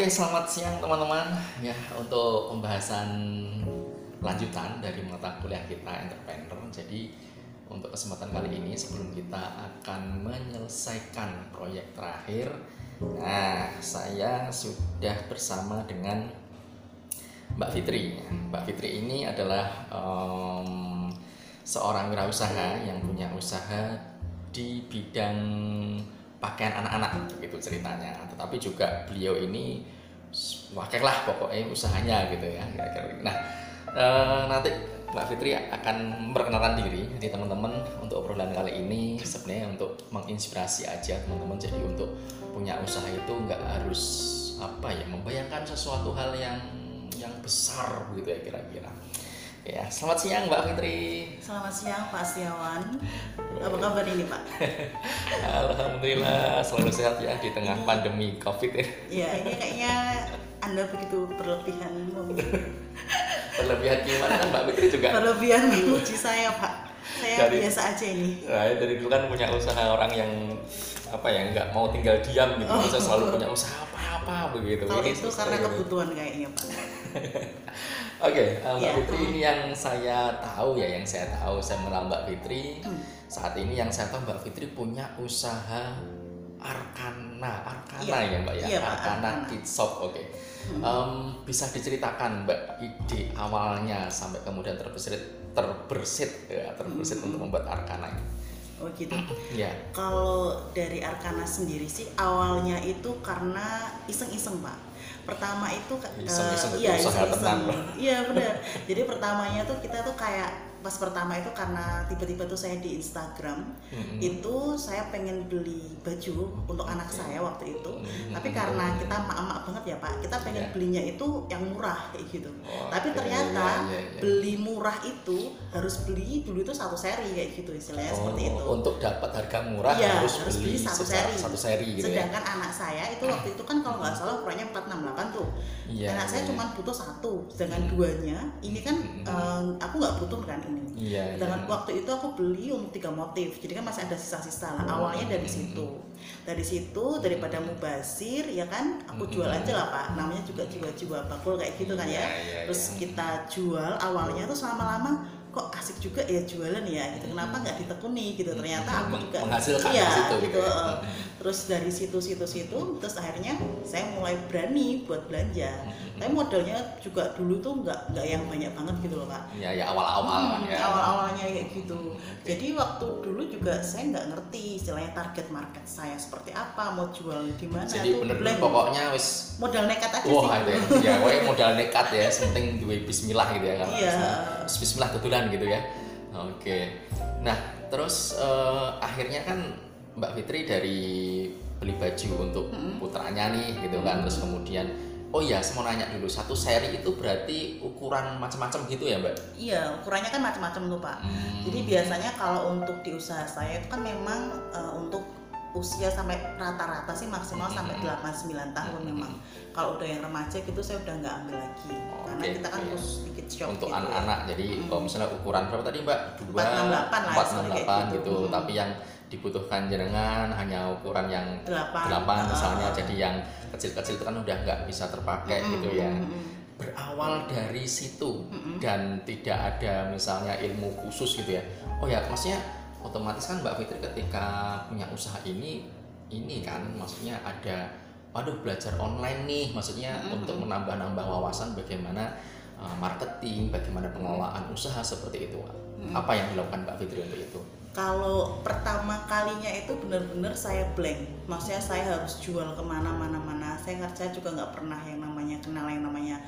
Oke, selamat siang teman-teman. Ya, untuk pembahasan lanjutan dari mata kuliah kita entrepreneur. Jadi, untuk kesempatan kali ini sebelum kita akan menyelesaikan proyek terakhir, nah, saya sudah bersama dengan Mbak Fitri. Mbak Fitri ini adalah um, seorang wirausaha yang punya usaha di bidang pakaian anak-anak gitu ceritanya tetapi juga beliau ini wakillah pokoknya usahanya gitu ya nah e, nanti Mbak Fitri akan memperkenalkan diri jadi teman-teman untuk obrolan kali ini sebenarnya untuk menginspirasi aja teman-teman. Jadi untuk punya usaha itu nggak harus apa ya membayangkan sesuatu hal yang yang besar gitu ya kira-kira Ya, selamat siang Mbak Fitri. Selamat siang Pak Setiawan. Apa kabar ini Pak? Alhamdulillah selalu sehat ya di tengah pandemi COVID ya. Iya, ini kayaknya Anda begitu berlebihan. berlebihan gimana kan Mbak Fitri juga? Berlebihan menguji saya Pak. Saya dari, biasa aja ini. Nah, dari dulu kan punya usaha orang yang apa ya nggak mau tinggal diam gitu, oh. bisa selalu punya usaha apa-apa begitu. Kalau itu karena gitu. kebutuhan kayaknya Pak. Oke, okay, uh, Mbak yeah. Fitri ini yang saya tahu ya, yang saya tahu saya mengenal Mbak Fitri. Hmm. Saat ini yang saya tahu Mbak Fitri punya usaha Arkana, Arkana yeah. ya Mbak ya, yeah, Arkana, Arkana Kids Shop. Oke, okay. hmm. um, bisa diceritakan Mbak ide awalnya sampai kemudian terbersit, terbersit ya, terbersit hmm. untuk membuat Arkana ini. Oh gitu. Ya. Kalau dari Arkana sendiri sih awalnya itu karena iseng-iseng pak pertama itu iseng-iseng uh, iya iseng-iseng iya benar jadi pertamanya tuh kita tuh kayak pas pertama itu karena tiba-tiba tuh saya di Instagram mm-hmm. itu saya pengen beli baju untuk anak saya waktu itu mm-hmm. Tapi karena kita mak-mak banget ya pak kita pengen yeah. belinya itu yang murah kayak gitu oh, tapi ternyata yeah, yeah, yeah. beli murah itu harus beli dulu itu satu seri kayak gitu istilahnya oh, seperti itu untuk dapat harga murah yeah, harus, harus beli, beli satu seri satu seri gitu ya? sedangkan ya? anak saya itu waktu itu kan kalau nggak salah ukurannya 468 tuh yeah, anak yeah. saya iya. cuma butuh satu sedangkan mm-hmm. duanya ini kan mm-hmm. um, aku nggak butuh kan ini. Iya, Dengan iya. waktu itu aku beli untuk tiga motif, jadi kan masih ada sisa-sisa lah. Oh, Awalnya dari situ, dari situ daripada mubasir ya kan, aku jual aja lah pak. Namanya juga jiwa-jiwa bakul kayak gitu kan ya. Iya, iya, Terus kita jual awalnya tuh selama-lama kok asik juga ya jualan ya gitu. Kenapa nggak ditekuni gitu? Ternyata aku juga menghasilkan iya, situ gitu, gitu. Ya. terus dari situ-situ situ terus akhirnya saya mulai berani buat belanja. Tapi modalnya juga dulu tuh nggak nggak yang banyak banget gitu loh pak ya ya awal-awal hmm, ya. awal-awalnya kayak gitu. Jadi waktu dulu juga saya nggak ngerti istilahnya target market saya seperti apa mau jual di mana jadi bener-bener pokoknya wis modal nekat aja Wah, sih. ya, ya modal nekat ya penting dua Bismillah gitu ya kan iya. Bismillah. Kebetulan kan gitu ya oke nah terus uh, akhirnya kan Mbak Fitri dari beli baju untuk hmm. putranya nih gitu kan terus kemudian Oh iya, saya mau nanya dulu. Satu seri itu berarti ukuran macam-macam gitu ya, Mbak? Iya, ukurannya kan macam-macam tuh, Pak. Hmm. Jadi biasanya kalau untuk di usaha saya itu kan memang uh, untuk usia sampai rata-rata sih maksimal sampai 8 9 tahun memang. Kalau udah yang remaja gitu saya udah nggak ambil lagi. Oh, Karena kita kan harus sedikit shop Untuk gitu. anak-anak. Jadi hmm. kalau misalnya ukuran berapa tadi, Mbak? 2 468 lah 468 gitu. gitu. Hmm. Tapi yang dibutuhkan jenengan hanya ukuran yang 8, 8 misalnya. Uh. Jadi yang kecil-kecil itu kan udah nggak bisa terpakai hmm. gitu ya. Berawal dari situ hmm. dan tidak ada misalnya ilmu khusus gitu ya. Oh ya, maksudnya otomatis kan Mbak Fitri ketika punya usaha ini ini kan maksudnya ada waduh belajar online nih maksudnya mm-hmm. untuk menambah-nambah wawasan bagaimana uh, marketing, bagaimana pengelolaan usaha seperti itu. Mm-hmm. Apa yang dilakukan Mbak Fitri untuk itu? Kalau pertama kalinya itu benar-benar saya blank, maksudnya saya harus jual ke mana-mana mana. Saya ngerja juga nggak pernah yang namanya kenal yang namanya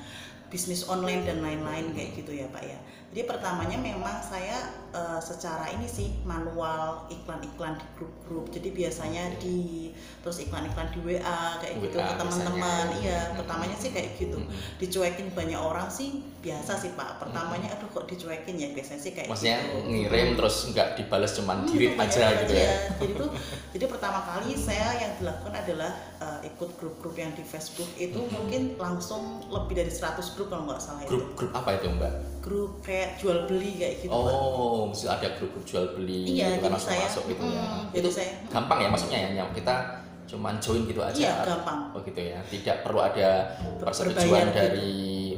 bisnis online dan lain-lain kayak gitu ya Pak ya. Jadi pertamanya memang saya uh, secara ini sih manual iklan-iklan di grup-grup. Jadi biasanya di terus iklan-iklan di WA kayak WA, gitu ke teman-teman. Iya, hmm. pertamanya sih kayak gitu. Hmm. Dicuekin banyak orang sih biasa sih Pak. Pertamanya aduh kok dicuekin ya biasanya sih kayak Maksudnya gitu. ngirim terus nggak dibalas cuman hmm, dirit aja gitu ya. Jadi tuh jadi pertama kali saya yang dilakukan adalah uh, ikut grup-grup yang di Facebook itu hmm. mungkin langsung lebih dari 100 grup kalau nggak salah grup, itu. Grup apa itu Mbak? Grup kayak jual beli kayak gitu oh mesti ada grup, grup jual beli iya, gitu kan masuk saya, masuk gitu ya hmm, itu saya, gampang ya maksudnya ya kita cuman join gitu aja Iya, gampang. oh gitu ya tidak perlu ada persetujuan berbayar gitu. dari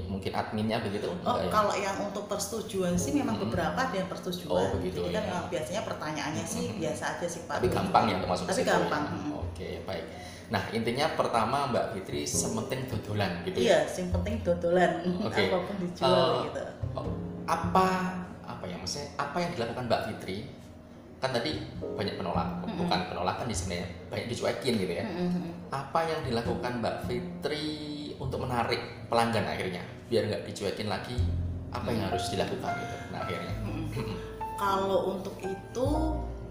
mungkin adminnya begitu Oh, ya? kalau yang untuk persetujuan sih memang Hmm. beberapa ada yang persetujuan. Oh, begitu, Jadi kan ya. memang biasanya pertanyaannya sih Hmm. biasa aja sih Pak. tapi gampang ya untuk masuk Tapi ya? gampang, hmm. Oke baik. Nah intinya pertama Mbak Fitri sementing dodolan gitu Iya, ya yang penting dodolan. Apa pun dijual Eh, gitu. Apa apa ya maksudnya apa yang dilakukan Mbak Fitri? Kan tadi banyak penolak Mm-mm. bukan penolakan di sini ya, banyak dicuekin gitu ya. Mm-mm. apa yang dilakukan Mbak Fitri untuk menarik pelanggan akhirnya? Biar nggak dicuekin lagi apa yang harus dilakukan gitu nah akhirnya. Kalau untuk itu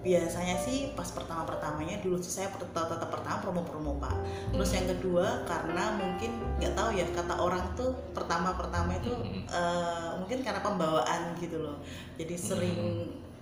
biasanya sih pas pertama pertamanya dulu sih saya tetap tetap pertama promo-promo pak. Terus yang kedua karena mungkin nggak tahu ya kata orang tuh pertama pertama itu eh, mungkin karena pembawaan gitu loh. Jadi sering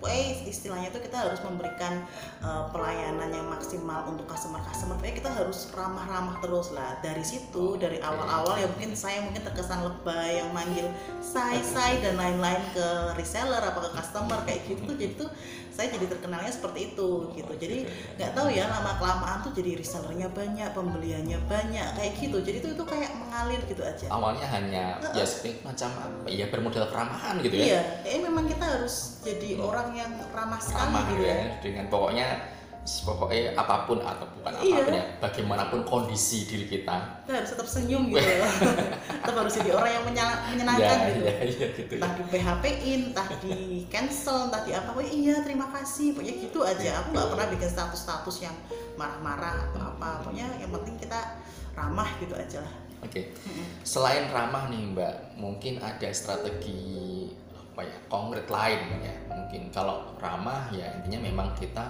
eh istilahnya tuh kita harus memberikan eh, pelayanan yang maksimal untuk customer customer Pokoknya kita harus ramah-ramah terus lah. Dari situ dari awal-awal ya mungkin saya mungkin terkesan lebay yang manggil say say dan lain-lain ke reseller apa ke customer gitu tuh jadi tuh saya jadi terkenalnya seperti itu gitu. Jadi nggak tahu ya lama kelamaan tuh jadi resellernya banyak pembeliannya banyak kayak gitu. Jadi tuh itu kayak mengalir gitu aja. Awalnya hanya ya seperti macam apa ya bermodal keramahan gitu ya? Iya eh memang kita harus jadi orang yang ramah sekali ramah gitu ya. dengan pokoknya pokoknya apa pun atau bukan Iya. apa pun ya bagaimanapun kondisi diri kita kita harus tetap senyum gitu ya tetap harus jadi orang yang menyala- menyenangkan ya, gitu ya, ya, gitu ya. entah di PHP-in, entah di cancel, entah di apa, oh iya terima kasih, pokoknya gitu aja. Aku nggak pernah bikin status-status yang marah-marah atau apa, pokoknya yang penting kita ramah gitu aja lah. Oke, selain ramah nih Mbak, mungkin ada strategi apa ya konkret lain ya. Mungkin kalau ramah ya intinya memang kita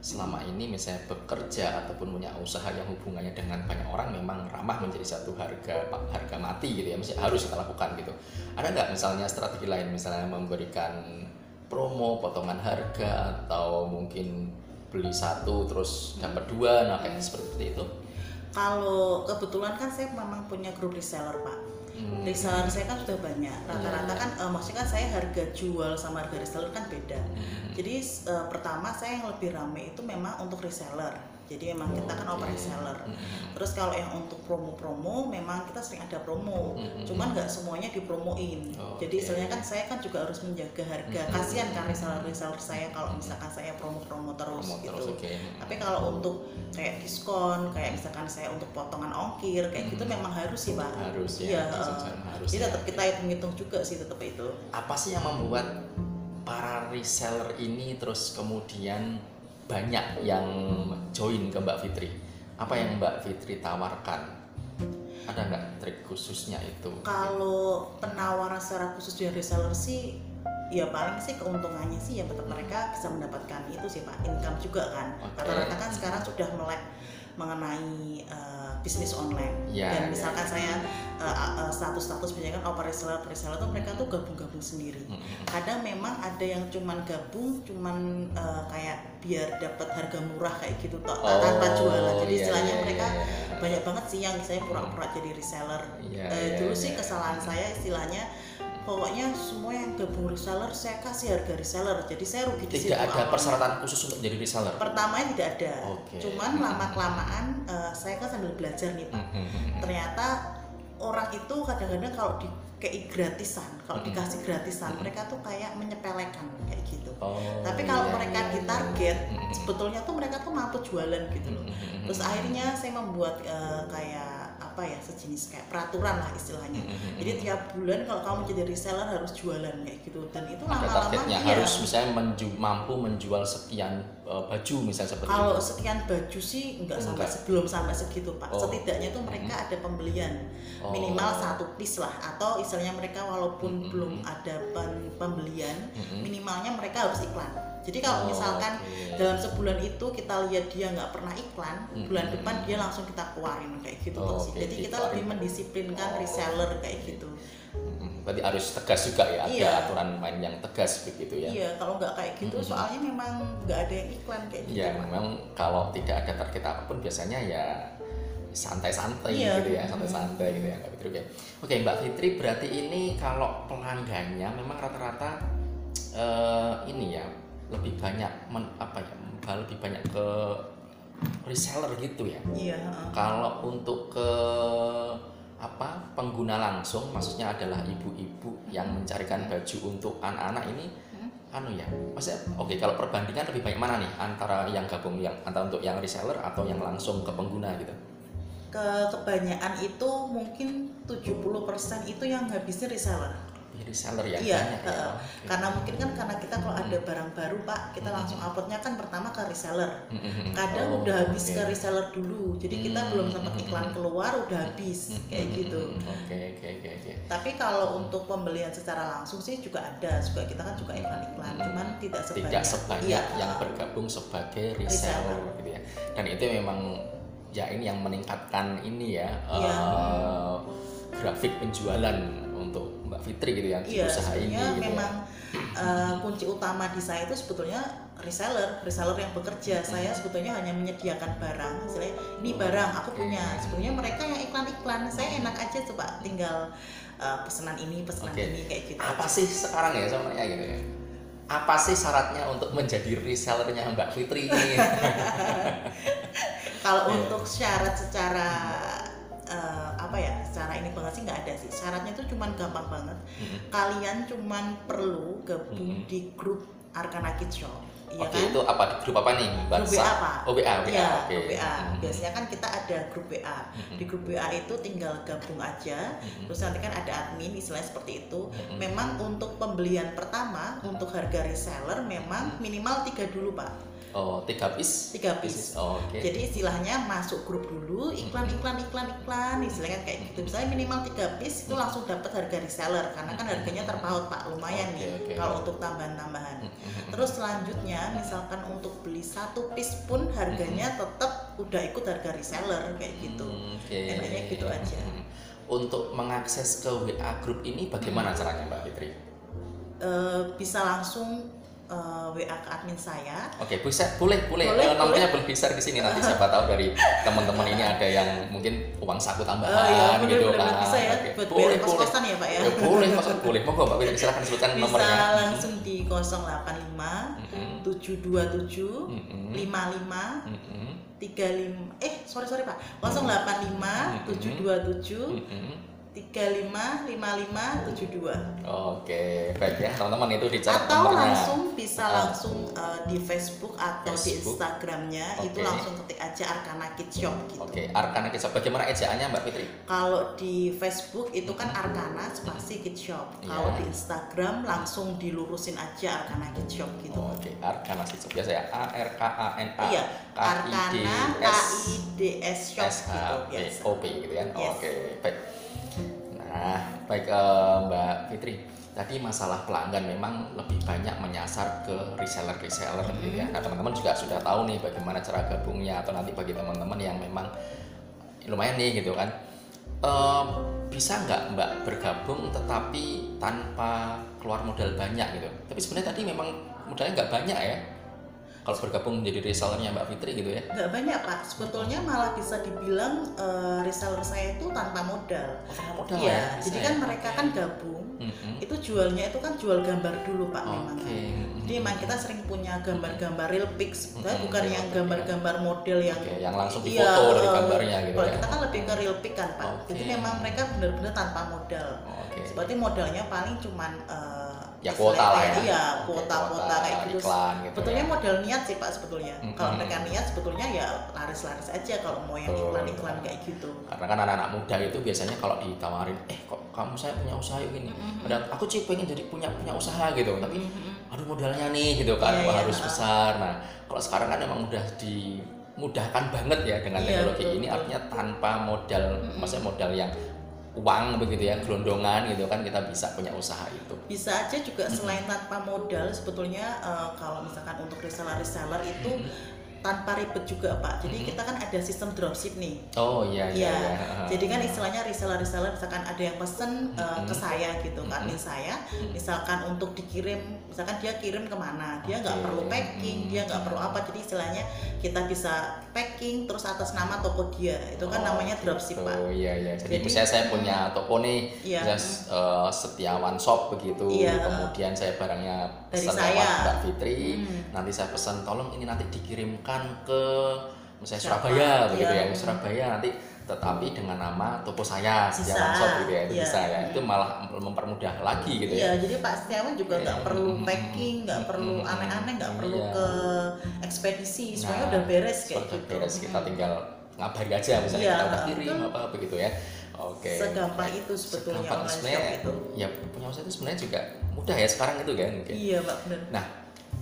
selama ini misalnya bekerja ataupun punya usaha yang hubungannya dengan banyak orang memang ramah menjadi satu harga harga mati gitu ya, mesti harus kita lakukan gitu. Ada nggak misalnya strategi lain misalnya memberikan promo potongan harga atau mungkin beli satu terus dapat dua, nah kayak seperti itu. Kalau kebetulan kan saya memang punya grup reseller pak. Hmm. Reseller saya kan sudah banyak. Rata-rata kan, eh, maksudnya kan saya harga jual sama harga reseller kan beda. Hmm. Jadi eh, pertama saya yang lebih rame itu memang untuk reseller. Jadi memang kita kan open Oke. reseller. Hmm. Terus kalau yang untuk promo-promo memang kita sering ada promo. Mm-mm. Cuman nggak semuanya dipromoin. Jadi istilahnya kan saya kan juga harus menjaga harga. Mm-mm. Kasihan kan reseller-reseller saya kalau misalkan saya promo-promo terus Promo gitu. terus. Tapi kalau untuk kayak diskon, kayak misalkan saya untuk potongan ongkir kayak gitu memang harus sih, Pak. harus ya heeh. harus Jadi ya. tetap kita hitung-hitung juga sih tetap itu. apa sih yang membuat para reseller ini terus kemudian banyak yang join ke Mbak Fitri. Apa yang Mbak Fitri tawarkan? Ada nggak trik khususnya itu? Kalau penawaran secara khusus dari reseller sih ya paling sih keuntungannya sih ya tetap mereka bisa mendapatkan itu sih Pak. Income juga kan. Oke. Rata-rata kan sekarang sudah melek mengenai eh, bisnis online. Ya, Dan ya, misalkan ya. saya eh, eh, status-status biasanya kan oper reseller, reseller tuh mereka tuh gabung-gabung sendiri. Mm-mm. Kadang memang ada yang cuman gabung cuman eh, kayak biar dapat harga murah kayak gitu toh Oh, tanpa jualan. Jadi iya, istilahnya iya, mereka iya, iya. banyak banget sih yang saya pura-pura jadi reseller. Eh, iya, dulu iya. sih kesalahan saya istilahnya pokoknya semua yang gabung reseller saya kasih harga reseller jadi saya rugi di situ tidak ada awalnya. persyaratan khusus untuk jadi reseller pertamanya tidak ada Oke. cuman lama kelamaan saya kan sambil belajar nih pak Mm-mm. ternyata orang itu kadang-kadang kalau dikei gratisan kalau Mm-mm. dikasih gratisan Mm-mm. mereka tuh kayak menyepelekan kayak gitu Oh, tapi kalau iya, mereka iya, iya. ditarget sebetulnya tuh mereka tuh mampu jualan gitu loh terus akhirnya saya membuat eh, kayak apa ya sejenis kayak peraturan lah istilahnya Mm-mm. jadi tiap bulan kalau kamu jadi reseller harus jualan kayak gitu dan itu lama-lama iya. harus misalnya menju- mampu menjual sekian uh, baju misalnya seperti kalau itu sekian baju sih enggak sampai Enggak. sebelum sampai segitu pak Oh. setidaknya tuh mereka ada pembelian Oh. minimal satu piece lah atau istilahnya mereka walaupun Mm-mm. belum ada pembelian Mm-mm. minimalnya mereka harus iklan jadi kalau Oh, misalkan oke. dalam sebulan itu kita lihat dia nggak pernah iklan Mm-mm. bulan depan dia langsung kita keluarin kayak gitu Oh, sih oke, jadi kita lebih mendisiplinkan Oh, reseller kayak gitu Berarti harus tegas juga ya, ada Iya. aturan main yang tegas begitu ya. iya kalau nggak kayak gitu Mm-mm. soalnya memang nggak ada yang iklan kayak gitu Iya, Pak. memang kalau tidak ada target apa pun biasanya ya santai-santai Iya. gitu ya, santai-santai gitu ya Mbak Fitri. Oke. Oke, Mbak Fitri berarti ini kalau pelanggannya memang rata-rata eh, ini ya lebih banyak men- apa ya lebih banyak ke reseller gitu ya. iya. Kalau untuk ke apa pengguna langsung, maksudnya adalah ibu-ibu yang mencarikan baju untuk anak-anak ini, anu ya, maksudnya oke kalau perbandingan lebih banyak mana nih antara yang gabung yang antara untuk yang reseller atau yang langsung ke pengguna gitu? ke kebanyakan itu mungkin 70% itu yang habisnya reseller Lebih reseller ya Iya, banyak ya. heeh. Oke. karena mungkin kan karena kita kalau ada barang baru pak kita langsung uploadnya kan pertama ke reseller Mm-mm. kadang Oh, udah habis oke. ke reseller dulu jadi kita Hmm, belum sempat hmm, iklan hmm. keluar udah habis kayak gitu Oke oke oke tapi kalau untuk pembelian secara langsung sih juga ada juga kita kan juga iklan-iklan cuman tidak sebanyak tidak sebanyak Iya, yang bergabung sebagai Reseller. reseller gitu ya dan itu memang ya ini yang meningkatkan ini ya Iya. eh, grafik penjualan Mbak Fitri gitu ya Iya, usaha ini gitu memang eh, kunci utama di saya itu sebetulnya reseller, reseller yang bekerja. Saya sebetulnya hanya menyediakan barang. Misalnya ini barang aku punya. Sebetulnya mereka yang iklan-iklan, saya enak aja coba tinggal eh, pesanan ini, pesanan Oke. ini kayak gitu. ya apa sih sekarang ya sebenarnya gitu ya apa sih syaratnya untuk menjadi resellernya Mbak Fitri ini Kalau Iya. untuk syarat secara eh, apa ya, secara ini banget sih nggak ada sih. Syaratnya itu cuman gampang banget. Mm-mm. Kalian cuman perlu gabung Mm-mm. di grup Arkana Kids Shop. Iya Oke kan? itu apa grup apa nih Grup WhatsApp? WA, Pak. Oh WA, WA. Iya, oke. grup WA. Biasanya kan kita ada grup WA. Di grup WA itu tinggal gabung aja. Terus nanti kan ada admin, istilahnya seperti itu. Memang untuk pembelian pertama untuk harga reseller memang minimal tiga dulu pak, Oh tiga piece. tiga piece. Oh, Oke. Jadi istilahnya masuk grup dulu, iklan iklan iklan iklan, istilahnya kayak gitu. Misalnya minimal tiga piece itu langsung dapat harga reseller karena kan harganya terpaut pak, lumayan Oke, nih oke. kalau untuk tambahan-tambahan. Terus selanjutnya misalkan untuk beli satu piece pun harganya tetap udah ikut harga reseller kayak gitu. Oke. Enaknya gitu aja. Untuk mengakses ke WA grup ini bagaimana caranya Mbak Fitri? Eh, bisa langsung eh, WA ke admin saya. Oke, bisa boleh boleh, Boleh, Eh, namanya boleh bisa di sini nanti siapa tahu dari teman-teman ini ada yang mungkin uang saku tambahan Oh iya, bener, gitu bener, kan. bisa ya Oke, buat boleh boleh. kos-kosan ya pak ya. Eh, boleh maksud boleh monggo Mbak Fitri silahkan sebutkan Bisa nomornya. langsung di 085 Mm-mm. 727 Mm-mm. 55 Mm-mm. 35 eh sorry sorry pak 085 727 Mm-mm. 35 55 72 Oke, baik ya teman-teman itu dicatat atau nomornya. langsung bisa Ah. langsung uh, di Facebook atau di Facebook. Instagramnya itu Oke. langsung ketik aja Arkana Kids Shop gitu. Oke, Arkana Kids Shop. Bagaimana ejaannya Mbak Fitri? Kalau di Facebook itu kan Arkana spasi Kids Shop. Kalau Iya. di Instagram langsung dilurusin aja Arkana Kids Shop gitu. Oke, Arkana Kids Shop biasa ya. A R K A N A Iya, K I D Arkana K S I D S Shop S H gitu P biasa. O P gitu kan. Yes. Oke, baik. Nah, baik eh, Mbak Fitri. Tadi masalah pelanggan memang lebih banyak menyasar ke reseller-reseller gitu ya. Nah, teman-teman juga sudah tahu nih bagaimana cara gabungnya atau nanti bagi teman-teman yang memang lumayan nih gitu kan. Eh, bisa nggak Mbak bergabung tetapi tanpa keluar modal banyak gitu? Tapi sebenarnya tadi memang modalnya nggak banyak ya. Kalau bergabung menjadi resellernya Mbak Fitri gitu ya. Nggak banyak pak, sebetulnya malah bisa dibilang uh, reseller saya itu tanpa modal. Oh, tanpa modal ya, bisa jadi ya? kan mereka kan gabung, Mm-mm. itu jualnya itu kan jual gambar dulu pak memang. Oke. Jadi emang kita sering punya gambar-gambar real pics, Mm-mm, bukan yang gambar-gambar model yang Oke, yang langsung Iya, difoto dari eh, gambarnya gitu Kalau ya. kita kan lebih ke real pic kan pak. Oke. Jadi memang mereka benar-benar tanpa modal. Oke. Seperti modalnya paling cuman eh, Ya, kuota lah ya. Iya, kuota-kuota kuota, kayak gitu. iklan gitu Sebetulnya ya. modal niat sih pak sebetulnya. Mm-mm. Kalau mereka niat sebetulnya ya laris-laris aja kalau mau yang iklan-iklan kayak gitu. Karena kan anak-anak muda itu biasanya kalau ditawarin, eh kok kamu saya punya usaha ini, Mm-mm. padahal aku sih pengen jadi punya punya usaha gitu, tapi Mm-mm. aduh modalnya nih gitu kan, Iya, wah iya, harus ha. besar. Nah kalau sekarang kan memang udah dimudahkan banget ya dengan Iya, teknologi betul, ini, betul. artinya tanpa modal, Mm-mm. maksudnya modal yang uang begitu ya, gelondongan gitu kan kita bisa punya usaha itu. Bisa aja juga selain tanpa modal sebetulnya eh, kalau misalkan untuk reseller-reseller itu tanpa ribet juga pak. Jadi Mm-mm. kita kan ada sistem dropship nih. Oh iya iya. Iya, iya. jadi kan istilahnya reseller-reseller misalkan ada yang pesen uh, ke saya gitu kan, Mm-mm. admin saya, misalkan untuk dikirim, misalkan dia kirim ke mana, dia nggak Oke. perlu packing, dia nggak perlu apa, jadi istilahnya kita bisa packing terus atas nama toko dia, itu kan Oh, namanya dropship pak. Oh iya iya. Jadi, Jadi- misalnya saya punya toko nih, Iya. misalnya eh, Setiawan Shop begitu. Iya. Kemudian saya barangnya Dari pesan saya. lewat Mbak Fitri. Hmm. Nanti saya pesan tolong ini nanti dikirimkan ke misalnya Siapa? Surabaya begitu Iya. ya Surabaya nanti tetapi dengan nama toko saya Bisa. Setiawan Shop gitu ya itu Iya. bisa ya itu malah mempermudah lagi gitu Iya, ya jadi Pak Setiawan juga nggak Iya. perlu packing, nggak perlu aneh-aneh, nggak perlu iya. ke ekspedisi, semuanya Nah, udah beres kayak gitu. beres kita tinggal ngabari aja misalnya Iya, kita udah kirim apa begitu ya oke Segampang itu sebetulnya Segampang online sebenarnya, itu. ya punya usaha itu sebenarnya juga mudah ya sekarang itu kan mungkin Iya, Pak bener. Nah,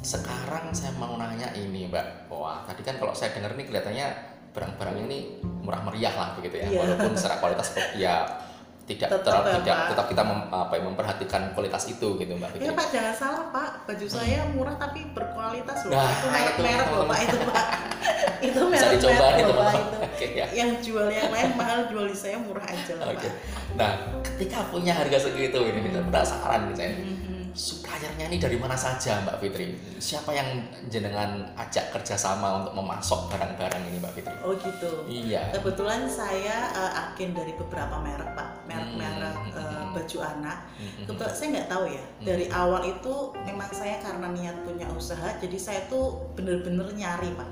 sekarang saya mau nanya ini, Mbak. Wah, tadi kan kalau saya dengar ini kelihatannya barang-barang ini murah meriah lah begitu ya. Iya. Walaupun secara kualitas ya tidak Tetap terlalu ya, tidak Pak. tetap kita mem- apa ya, memperhatikan kualitas itu gitu, Mbak. Ya. Pak jangan salah Pak, baju saya murah tapi berkualitas loh. Nah, itu merek itu, merek loh Pak itu Pak. itu merek merek nih, loh Pak teman-teman. itu. Oke ya. Yang jual yang lain mahal, jual di saya murah aja lah Oke. Pak. Nah, ketika punya harga segitu ini kita penasaran nih saya. Mhm. Suppliernya ini dari mana saja, Mbak Fitri? Siapa yang jenengan ajak kerjasama untuk memasok barang-barang ini, Mbak Fitri? Oh gitu. Iya. Kebetulan saya eh, agen dari beberapa merek Pak, merek-merek Hmm. eh, baju anak. Mhm. Kebetulan saya nggak tahu ya. Dari awal itu memang saya karena niat punya usaha, jadi saya tuh bener-bener nyari Pak,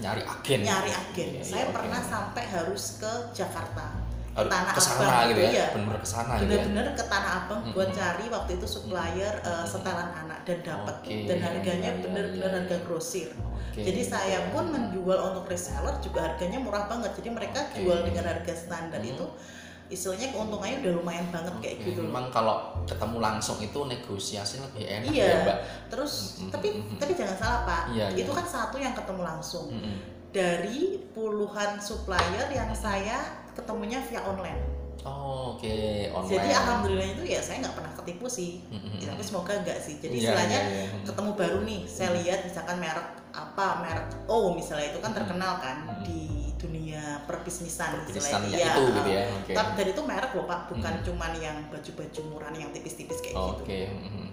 nyari agen nyari agen. Iya, saya iya, pernah oke. sampai harus ke Jakarta, Tanah ke sana Abang gitu itu, ya iya. benar-benar ke sana gitu ya ke Tanah Abang buat Mm-mm. cari waktu itu supplier eh, Mm-mm. setelan anak dan dapat Oke, dan harganya iya, iya, bener-bener iya, harga grosir. Oke. Jadi saya pun menjual untuk reseller juga harganya murah banget. Jadi mereka Oke. jual dengan harga standar Hmm. itu istilahnya keuntungannya udah lumayan banget kayak Oke, gitu. memang kalau ketemu langsung itu negosiasi lebih enak Iya. ya mbak Terus Mm-mm. tapi Mm-mm. tapi jangan salah Pak. Iya, iya. Itu kan satu yang ketemu langsung. Mm-mm. Dari puluhan supplier yang saya ketemunya via online. oh, oke online Jadi alhamdulillah itu ya saya nggak pernah ketipu sih. Mm-mm. Ya, tapi semoga enggak sih. Jadi Iya, istilahnya iya, iya. ketemu baru nih saya lihat misalkan merek apa merek O misalnya itu kan terkenal kan Hmm. di dunia perbisnisan istilahnya. itu Iya, gitu ya oke tapi dan itu merek loh pak bukan Hmm. cuman yang baju-baju murah yang tipis-tipis kayak oke gitu mm-mm.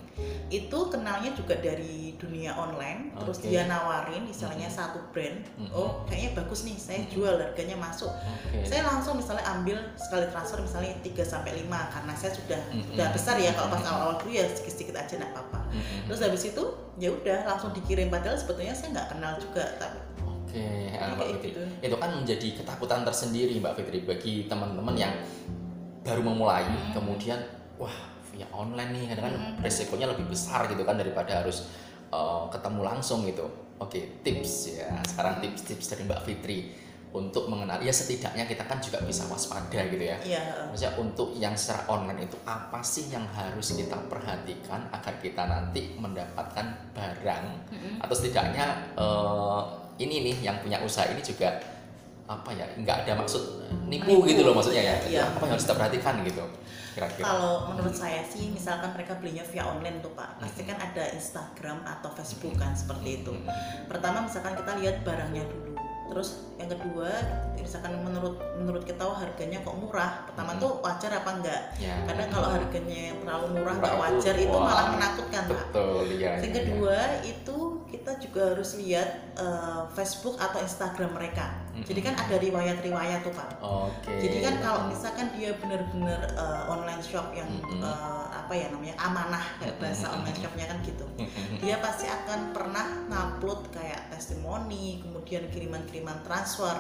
Itu kenalnya juga dari dunia online terus Oke. dia nawarin misalnya Hmm. satu brand Hmm. oh kayaknya bagus nih saya Hmm. jual harganya masuk oke saya langsung misalnya ambil sekali transfer misalnya 3 sampai 5 karena saya sudah Hmm. udah besar ya kalau pas awal-awal dulu ya sedikit-sedikit aja nggak apa-apa Mm-mm. terus habis itu ya udah langsung dikirim padahal sebetulnya saya nggak kenal juga tapi Oke, ya, Mbak kayak Fitri. gitu. Itu kan menjadi ketakutan tersendiri Mbak Fitri bagi teman-teman yang baru memulai, Hmm. kemudian wah via online nih, kadang kan Hmm. resikonya lebih besar gitu kan daripada harus uh, ketemu langsung gitu. Oke, tips ya. Sekarang tips-tips dari Mbak Fitri untuk mengenal ya setidaknya kita kan juga bisa waspada gitu ya. Iya. Maksudnya untuk yang secara online itu apa sih yang harus kita perhatikan agar kita nanti mendapatkan barang Mm-mm. atau setidaknya eh, ini nih yang punya usaha ini juga apa ya nggak ada maksud nipu, Menipu. gitu loh maksudnya ya Iya. apa yang harus kita perhatikan gitu kira-kira Kalau menurut saya sih, misalkan mereka belinya via online tuh pak, pasti kan ada Instagram atau Facebook kan seperti itu. Pertama misalkan kita lihat barangnya dulu, terus yang kedua misalkan menurut menurut kita oh, harganya kok murah. Pertama Hmm. tuh wajar apa enggak? ya Kadang kalau harganya terlalu murah nggak wajar itu malah menakutkan pak. betul ya Yang ya, kedua itu kita juga harus lihat eh, Facebook atau Instagram mereka. Jadi kan ada riwayat-riwayat tuh pak. oke Jadi kan kalau misalkan dia benar-benar eh, online shop yang Mm-mm. eh, apa ya namanya amanah kayak bahasa Mm-mm. online shopnya kan gitu, dia pasti akan pernah ngupload kayak testimoni, kemudian kiriman-kiriman transfer.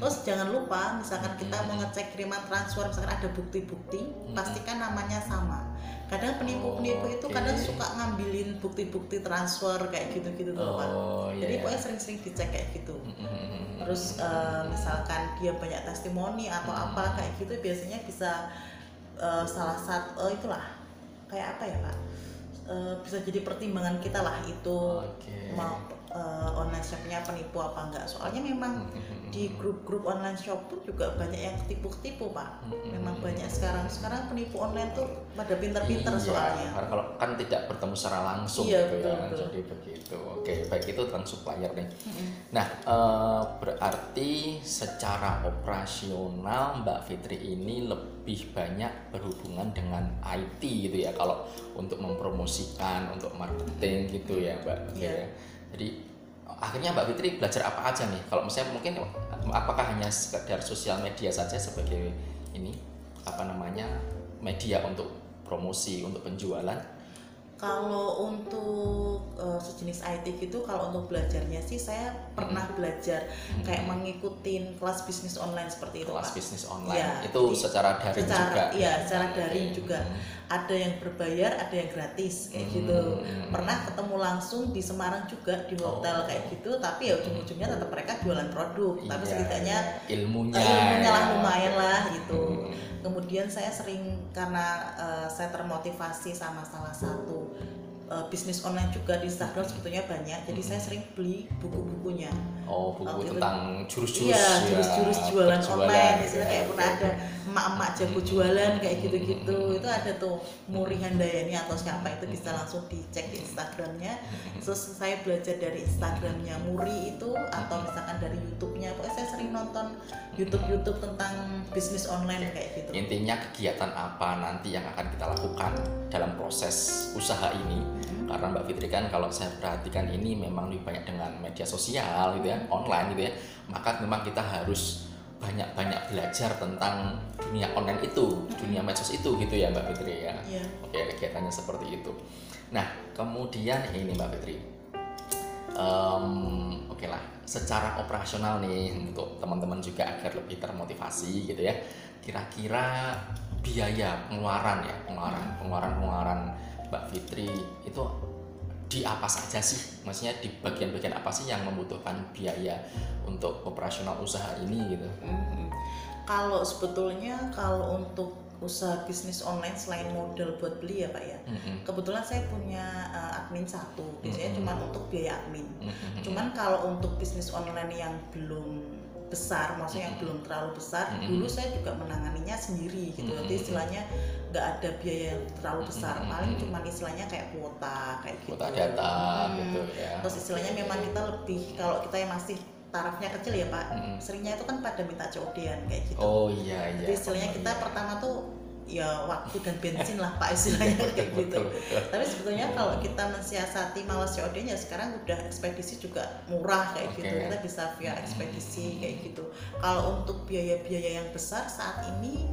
Terus jangan lupa misalkan kita mau ngecek kiriman transfer, misalkan ada bukti-bukti, pastikan namanya sama. Kadang penipu-penipu itu Oke. kadang suka ngambilin bukti-bukti transfer kayak gitu-gitu tuh Pak. oh Jadi iya. pokoknya sering-sering dicek kayak gitu. Terus eh, misalkan dia banyak testimoni atau Hmm. apa kayak gitu biasanya bisa eh, salah satu eh, itulah. Kayak apa ya pak? Eh, bisa jadi pertimbangan kita lah itu. Oke. Mau eh, online shopnya penipu apa enggak soalnya memang di grup-grup online shop pun juga banyak yang ketipu-ketipu pak memang banyak sekarang sekarang penipu online tuh pada pinter-pinter Iya, soalnya karena kalau kan tidak bertemu secara langsung Iya, gitu betul, ya, betul. jadi begitu. Oke, baik itu tentang supplier nih. Nah, eh, berarti secara operasional Mbak Fitri ini lebih banyak berhubungan dengan IT gitu ya, kalau untuk mempromosikan, untuk marketing gitu ya, Mbak. Iya. Ya. Jadi akhirnya Mbak Fitri belajar apa aja nih? Kalau misalnya mungkin apakah hanya sekedar sosial media saja sebagai ini apa namanya media untuk promosi untuk penjualan? Kalau untuk eh, sejenis IT gitu, kalau untuk belajarnya sih saya pernah belajar kayak mengikuti kelas bisnis online seperti itu kelas Pak. bisnis online Iya, itu jadi secara daring secara juga iya secara daring juga ada yang berbayar ada yang gratis kayak gitu Hmm. pernah ketemu langsung di Semarang juga di hotel Oh. kayak gitu tapi ya ujung-ujungnya tetap mereka jualan produk tapi Iya, setidaknya ilmunya ilmunya lah ya. lumayan lah gitu Hmm. kemudian saya sering karena eh, saya termotivasi sama salah satu eh, bisnis online juga di Instagram sebetulnya banyak jadi saya sering beli buku-bukunya oh buku itu- tentang jurus-jurus Iya, ya, jurus-jurus jualan berjualan online. Misalnya ya. kayak pernah ada emak-emak jago jualan kayak gitu-gitu. Itu ada tuh Muri Handayani atau siapa itu bisa langsung dicek di Instagramnya. Terus saya belajar dari Instagramnya Muri itu atau misalkan dari YouTube-nya. Pokoknya saya sering nonton YouTube-YouTube tentang bisnis online kayak gitu. intinya kegiatan apa nanti yang akan kita lakukan dalam proses usaha ini Hmm. Karena Mbak Fitri kan kalau saya perhatikan ini memang lebih banyak dengan media sosial gitu ya online gitu ya maka memang kita harus banyak-banyak belajar tentang dunia online itu dunia medsos itu gitu ya Mbak Fitri ya. Iya. oke kegiatannya seperti itu. Nah kemudian ini Mbak Fitri. Em, oke lah secara operasional nih untuk teman-teman juga agar lebih termotivasi gitu ya kira-kira biaya pengeluaran ya pengeluaran pengeluaran pengeluaran Mbak Fitri itu di apa saja sih maksudnya di bagian-bagian apa sih yang membutuhkan biaya untuk operasional usaha ini gitu Mhm. Kalau sebetulnya kalau untuk usaha bisnis online selain modal buat beli ya Pak ya. Mm-mm. Kebetulan saya punya uh, admin satu, biasanya Mhm. cuma untuk biaya admin. Mm-mm. Cuman kalau untuk bisnis online yang belum besar, maksudnya yang belum terlalu besar, Mhm. dulu saya juga menanganinya sendiri gitu. Jadi istilahnya nggak ada biaya yang terlalu besar, paling cuma istilahnya kayak kuota kayak gitu. kuota data Mhm. gitu ya Terus istilahnya memang kita lebih kalau kita yang masih tarafnya kecil ya Pak, Mhm. seringnya itu kan pada minta COD-an kayak gitu. oh iya iya Jadi istilahnya Oh, kita iya. pertama tuh ya waktu dan bensin lah Pak istilahnya kayak gitu. Tapi sebetulnya kalau kita mensiasati malas COD-nya sekarang udah ekspedisi juga murah kayak Oke. gitu. Kita bisa via ekspedisi kayak gitu. Kalau untuk biaya-biaya yang besar saat ini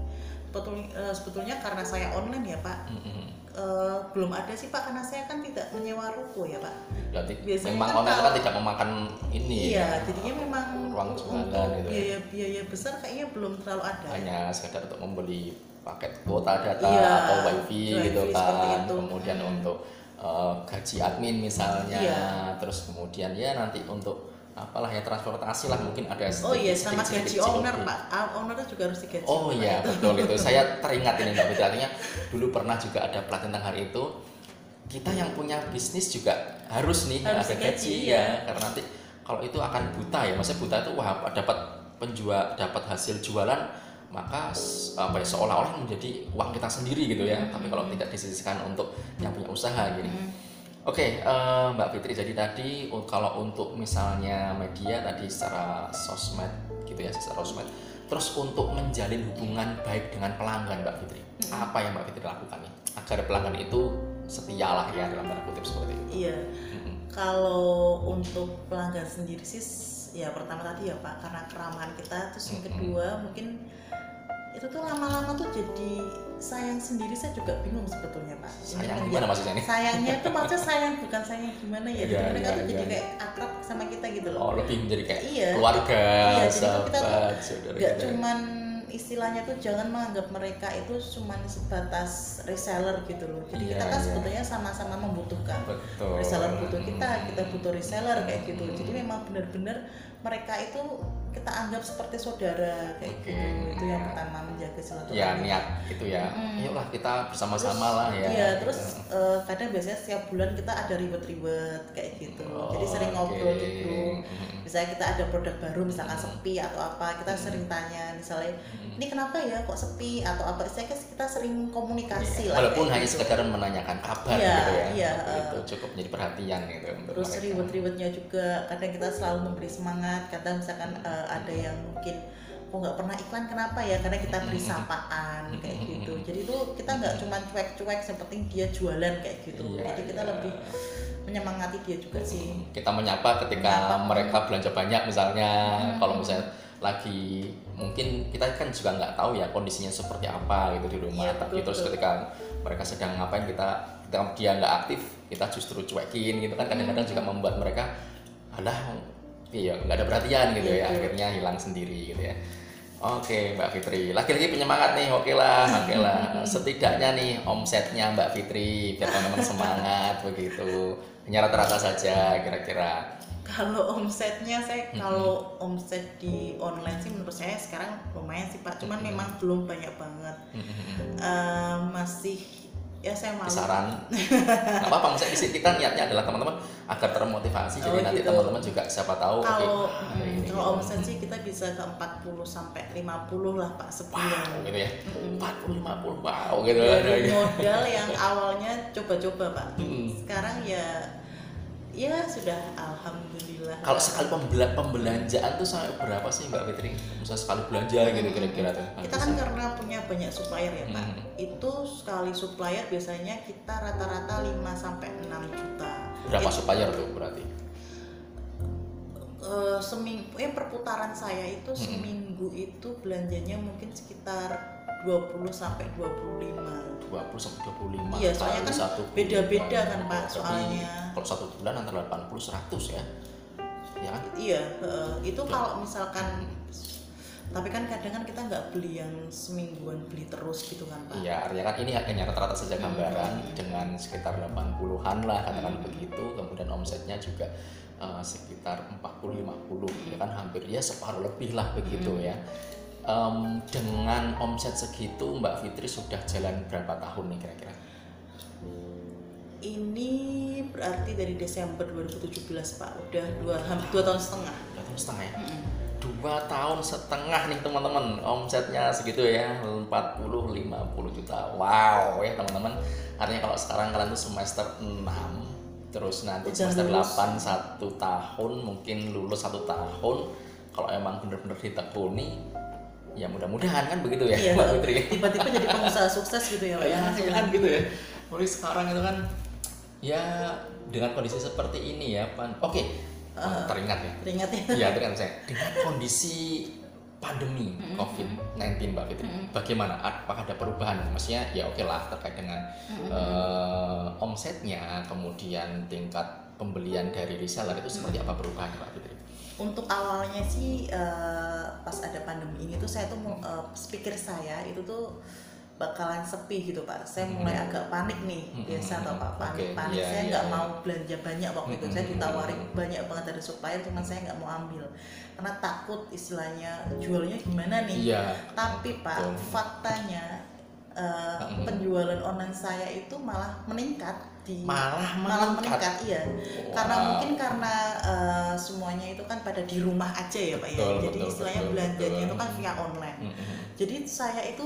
betul eh, sebetulnya karena saya online ya Pak, Mm-mm. Eh, belum ada sih Pak karena saya kan tidak menyewa ruko ya Pak. Berarti Biasanya memang kan online kalau- kan tidak memakan ini Iya, ya, jadinya memang ruang jualan gitu ya. biaya-biaya besar kayaknya belum terlalu ada. hanya sekedar untuk membeli paket kuota data Iya, atau wifi wifi gitu kan itu. kemudian Hmm. untuk uh, gaji admin misalnya Iya. terus kemudian ya nanti untuk apalah ya transportasi lah mungkin ada Oh iya, sedikit- sama sedikit- gaji sedikit owner. Pak. Ah, Owner juga harus digaji. Oh iya itu. betul itu. Saya teringat ini Mbak Fitri. Artinya dulu pernah juga ada pelatihan tentang hari itu. Kita yang punya bisnis juga harus nih Harus ada digaji, gaji iya. ya. Karena nanti kalau itu akan buta ya. Maksudnya buta itu wah dapat penjual dapat hasil jualan maka apa ya seolah-olah menjadi uang kita sendiri gitu ya. Tapi kalau tidak disisihkan untuk yang punya usaha gini. Hmm. Oke, eh, Mbak Fitri. Jadi tadi kalau untuk misalnya media tadi secara sosmed gitu ya, secara sosmed. Terus untuk menjalin hubungan baik dengan pelanggan, Mbak Fitri, apa yang Mbak Fitri lakukan nih agar pelanggan itu setia lah ya dalam tanda kutip seperti itu. Iya. Mm-mm. Kalau untuk pelanggan sendiri sih ya pertama tadi ya Pak karena keramahan kita terus yang kedua mungkin itu tuh lama-lama tuh jadi sayang sendiri saya juga bingung sebetulnya Pak. Ini Sayang kan gimana ya, maksudnya nih? Sayangnya itu maksudnya sayang bukan sayang gimana ya. Iya, Jadi mereka iya, tuh jadi iya. kayak akrab sama kita gitu loh. Oh, lebih menjadi kayak Iya. keluarga, Iya, jadi tuh kita tuh sahabat, saudara. Gak cuman istilahnya tuh jangan menganggap mereka itu cuman sebatas reseller gitu loh. Jadi Iya, kita kan iya. sebetulnya sama-sama membutuhkan. Betul. reseller butuh kita, kita butuh reseller kayak gitu. Jadi memang benar-benar mereka itu kita anggap seperti saudara kayak Oke. gitu. Itu yang pertama menjaga silaturahmi. Ya niat itu ya. Mm-mm. Yuklah kita bersama-sama lah ya. Iya, gitu. terus eh, kadang biasanya setiap bulan kita ada ribet-ribet kayak gitu. Jadi Oh, sering oke. ngobrol. Mm-mm. Misalnya kita ada produk baru, misalkan sepi atau apa, kita sering tanya, misalnya. Ini kenapa ya kok sepi atau apa? Saya kita sering komunikasi Iya, lah. Walaupun hanya gitu. sekedar menanyakan kabar Iya, gitu ya. iya, Tapi eh. itu cukup menjadi perhatian gitu terus ribet-ribetnya juga kadang kita selalu memberi semangat kadang misalkan eh, ada yang mungkin kok nggak pernah iklan kenapa ya karena kita beri sapaan kayak gitu jadi itu kita nggak cuma cuek-cuek penting dia jualan kayak gitu Iya, jadi kita iya. lebih menyemangati dia juga sih kita menyapa ketika Menyapa. mereka belanja banyak misalnya Hmm. kalau misalnya lagi mungkin kita kan juga nggak tahu ya kondisinya seperti apa gitu di rumah Iya, tapi betul, terus betul. ketika mereka sedang ngapain kita ketika dia nggak aktif kita justru cuekin gitu kan kadang-kadang Hmm. juga membuat mereka alah iya nggak ada perhatian gitu ya Gitu. akhirnya hilang sendiri gitu ya Oke Mbak Fitri, lagi-lagi penyemangat nih, oke lah, oke lah. Setidaknya nih omsetnya Mbak Fitri, biar teman-teman semangat begitu. Hanya rata-rata saja kira-kira. Kalau omsetnya saya kalau omset di online sih menurut saya sekarang lumayan sih Pak, cuman memang belum banyak banget. Eh, masih ya saya malu. Nggak apa-apa. Maksudnya kita niatnya adalah teman-teman agar termotivasi. Jadi Oh, nanti gitu. teman-teman juga siapa tahu. Kalau hmm, ini, kalau gitu. omset sih kita bisa ke 40 sampai 50 lah Pak sebulan. Wow, gitu ya. 40 50 wow gitu Dari gitu. modal yang awalnya coba-coba Pak. Mm. Sekarang ya ya sudah alhamdulillah. Kalau sekali pembela pembelanjaan tuh sampai berapa sih Mbak Fitri? Misalnya sekali belanja gitu kira-kira tuh. kita kan karena punya banyak supplier ya Pak. Hmm. Itu sekali supplier biasanya kita rata-rata 5 sampai 6 juta. berapa Itu, supplier tuh berarti? eh, seminggu eh perputaran saya itu seminggu itu belanjanya mungkin sekitar 20 sampai 25. 20 sampai 25 Iya, soalnya kan beda-beda kan, Pak, soalnya. Kalau satu bulan antara 80 100 ya. Ya kan? Iya, eh, itu kalau misalkan tapi kan kadang kan kita nggak beli yang semingguan beli terus gitu kan Pak. Iya, artinya kan ini hanya rata-rata saja gambaran Hmm. dengan sekitar 80-an lah katakan begitu, kemudian omsetnya juga eh, sekitar 40-50 ya kan hampir ya separuh lebih lah begitu Hmm. ya. Em, dengan omset segitu Mbak Fitri sudah jalan berapa tahun nih kira-kira? Ini berarti dari Desember 2017 Pak, udah dua hampir dua tahun setengah. Dua tahun setengah ya? Mm-mm. dua tahun setengah nih teman-teman omsetnya segitu ya 40-50 juta wow ya teman-teman artinya kalau sekarang kalian tuh semester 6 terus nanti Udah semester lulus. 8 satu tahun mungkin lulus satu tahun kalau emang bener-bener ditekuni ya mudah-mudahan kan begitu ya Iya, Mbak Putri tiba-tiba jadi pengusaha sukses gitu ya Pak ya. ya, ya kan gitu ya mulai sekarang itu kan ya dengan kondisi seperti ini ya pan oke Ah. teringat ya Teringat ya. Iya, kan saya. Dengan kondisi pandemi COVID-19 Mbak Fitri, bagaimana? Apakah ada perubahan? Maksudnya ya oke lah terkait dengan eh, omsetnya, kemudian tingkat pembelian dari reseller itu seperti apa perubahannya Mbak Fitri? Untuk awalnya sih eh, pas ada pandemi ini tuh saya tuh mau eh, pikir saya itu tuh bakalan sepi gitu pak. Saya mulai agak panik nih Hmm, biasa hmm, atau pak hmm. panik Oke, panik. iya, saya iya, nggak iya. mau belanja banyak waktu itu. Hmm, Saya hmm, ditawarin hmm. banyak banget dari supplier, cuman saya nggak mau ambil karena takut istilahnya jualnya gimana nih. Iya. Tapi pak faktanya eh, Hmm. penjualan online saya itu malah meningkat di Malah malah meningkat. meningkat iya karena Wow. mungkin karena eh, semuanya itu kan pada di rumah aja ya pak ya Betul, jadi betul, istilahnya betul, belanjanya betul. itu kan via online Mm, mm. jadi saya itu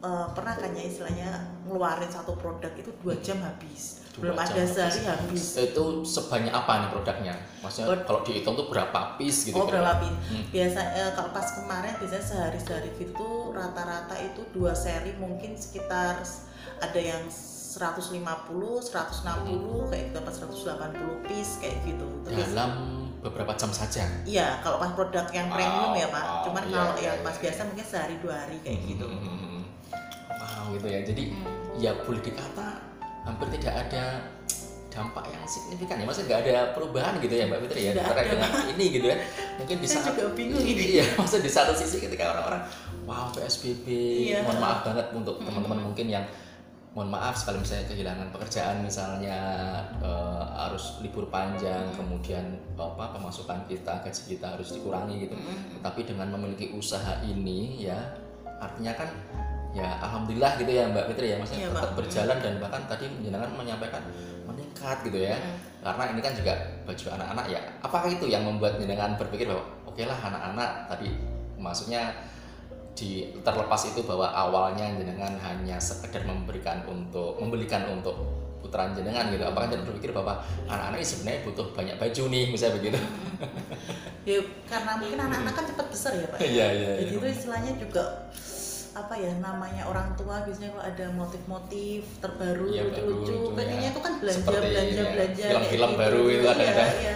eh, pernah kan ya istilahnya ngeluarin satu produk itu dua jam habis Dua belum jam ada sehari habis Itu sebanyak apa nih produknya? Maksudnya Oh. kalau dihitung tuh berapa piece gitu? oh berapa pin Hmm. biasa eh, kalau pas kemarin biasanya sehari sehari itu rata-rata itu dua seri mungkin sekitar ada yang 150, 160 kayak gitu apa 180 piece kayak gitu. Terus Dalam beberapa jam saja. Iya, kalau pas produk yang Wow, premium ya Pak. wow, Cuman iya, kalau iya, yang iya, pas iya. biasa mungkin sehari dua hari kayak gitu. Hmm. Gitu ya. Jadi Hmm. ya boleh dikata hampir tidak ada dampak yang signifikan ya. Maksudnya nggak ada perubahan gitu ya Mbak Fitri ya terkait dengan ini gitu ya. Mungkin di Saya saat juga bingung ini. Iya, maksudnya di satu sisi ketika orang-orang wow PSBB, Iya. mohon maaf banget untuk Mm-mm. teman-teman mungkin yang mohon maaf sekali misalnya kehilangan pekerjaan misalnya eh, harus libur panjang kemudian apa pemasukan kita gaji kita harus dikurangi gitu Mm-mm. tapi dengan memiliki usaha ini ya artinya kan ya alhamdulillah gitu ya Mbak Fitri ya maksudnya Iya, tetap berjalan dan bahkan tadi menjenengan menyampaikan meningkat gitu ya. Mm. karena ini kan juga baju anak-anak ya. Apakah itu yang membuat jenengan berpikir bahwa oke lah anak-anak tadi maksudnya di terlepas itu bahwa awalnya jenengan hanya sekedar memberikan untuk membelikan untuk putaran jenengan gitu. Apakah jenengan berpikir bahwa anak-anak ini sebenarnya butuh banyak baju nih misalnya begitu? Ya karena mungkin anak-anak kan cepat besar ya Pak. ya. iya iya. Jadi itu istilahnya juga apa ya namanya orang tua biasanya kalau ada motif-motif terbaru baru, lucu-lucu lucu, pengennya ya. itu kan belanja Seperti, belanja ya, belanja film-film kayak baru itu Iya, kadang-kadang. iya.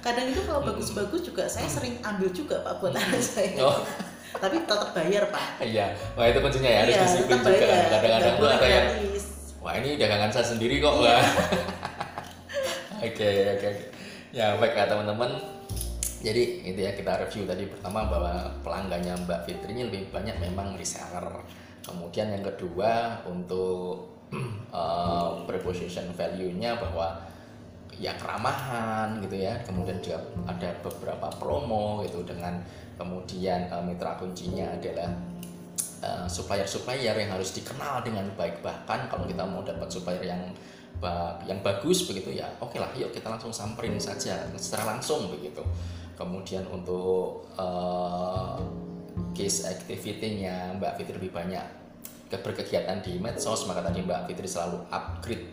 kadang itu kalau bagus-bagus juga saya sering ambil juga pak buat anak saya. Oh. Tapi tetap bayar pak. Iya. Wah itu kuncinya ya harus Iya, disiplin juga. kadang-kadang tuh ada yang wah ini dagangan saya sendiri kok Iya. Wah. oke oke oke. Ya baik ya teman-teman Jadi itu ya kita review tadi pertama bahwa pelanggannya Mbak Fitri ini lebih banyak memang reseller. Kemudian yang kedua untuk uh, preposition value-nya bahwa ya keramahan gitu ya. Kemudian juga ada beberapa promo gitu dengan kemudian uh, mitra kuncinya adalah uh, supplier-supplier yang harus dikenal dengan baik bahkan kalau kita mau dapat supplier yang yang bagus begitu ya oke lah yuk kita langsung samperin saja secara langsung begitu kemudian untuk uh, case activity-nya Mbak Fitri lebih banyak berkegiatan di medsos maka tadi Mbak Fitri selalu upgrade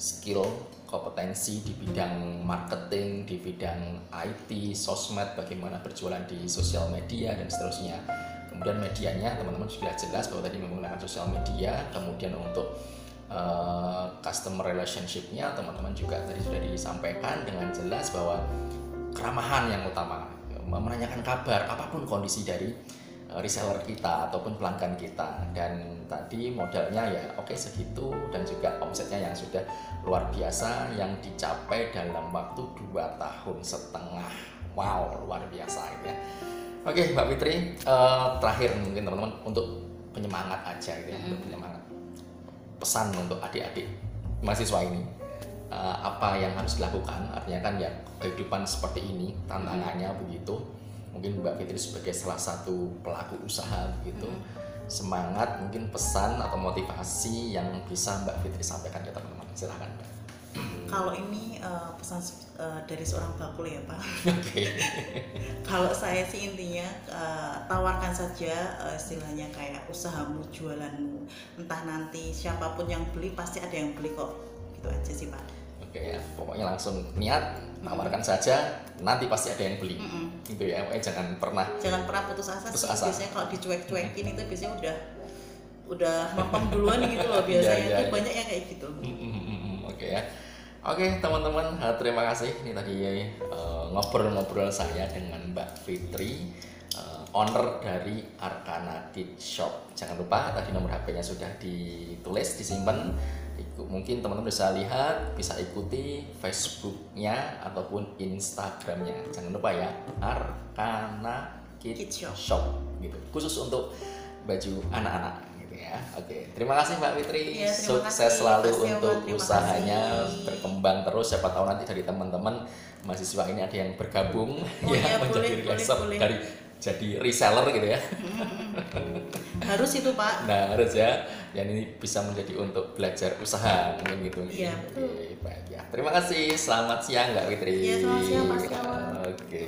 skill kompetensi di bidang marketing, di bidang IT, sosmed, bagaimana berjualan di sosial media dan seterusnya. Kemudian medianya teman-teman sudah jelas bahwa tadi menggunakan sosial media, kemudian untuk uh, customer relationship-nya teman-teman juga tadi sudah disampaikan dengan jelas bahwa keramahan yang utama. Menanyakan kabar apa pun kondisi dari eh, reseller kita ataupun pelanggan kita. Dan tadi modalnya ya oke okay, segitu dan juga omsetnya yang sudah luar biasa yang dicapai dalam waktu dua tahun setengah. Wow luar biasa ya. Oke okay, Mbak Fitri uh, terakhir mungkin teman-teman untuk penyemangat aja gitu ya, untuk penyemangat pesan untuk adik-adik mahasiswa ini uh, apa yang harus dilakukan artinya kan ya kehidupan seperti ini tantangannya hmm. begitu mungkin Mbak Fitri sebagai salah satu pelaku usaha begitu hmm. semangat mungkin pesan atau motivasi yang bisa Mbak Fitri sampaikan ke teman-teman silahkan Mbak kalau ini uh, pesan uh, dari seorang bakul ya Pak. Okay. kalau saya sih intinya uh, tawarkan saja uh, istilahnya kayak usahamu, jualanmu. Entah nanti siapa pun yang beli pasti ada yang beli kok. Gitu aja sih Pak oke ya pokoknya langsung niat tawarkan mm -hmm. saja nanti pasti ada yang beli mm -hmm. gitu ya pokoknya jangan pernah jangan pernah putus asa putus asa. biasanya kalau dicuek-cuekin itu biasanya udah udah mampang duluan gitu loh iya, biasanya ya, ya, ya. banyak yang kayak gitu mm -hmm. oke ya Oke teman-teman, eh, terima kasih. Ini tadi uh, ngobrol-ngobrol saya dengan Mbak Fitri, uh, owner dari Arkana Kid Shop. Jangan lupa tadi nomor HP-nya sudah ditulis, disimpan mungkin teman-teman bisa lihat bisa ikuti Facebooknya ataupun Instagramnya. Jangan lupa ya Arkana Kid, Kid Shop. Shop gitu. Khusus untuk baju anak-anak gitu ya. Oke terima kasih Mbak Fitri. Ya, sukses kasih. selalu kasih, untuk usahanya kasih. berkembang terus. Siapa tahu nanti dari teman-teman mahasiswa ini ada yang bergabung. Oh, ya, ya menjadi boleh, dari jadi reseller gitu ya. harus itu Pak. Nah harus ya. Yang ini bisa menjadi untuk belajar usaha mungkin gitu. Iya betul. Baik ya. Terima kasih. Selamat siang Mbak Fitri. Iya selamat siang Pak Oke.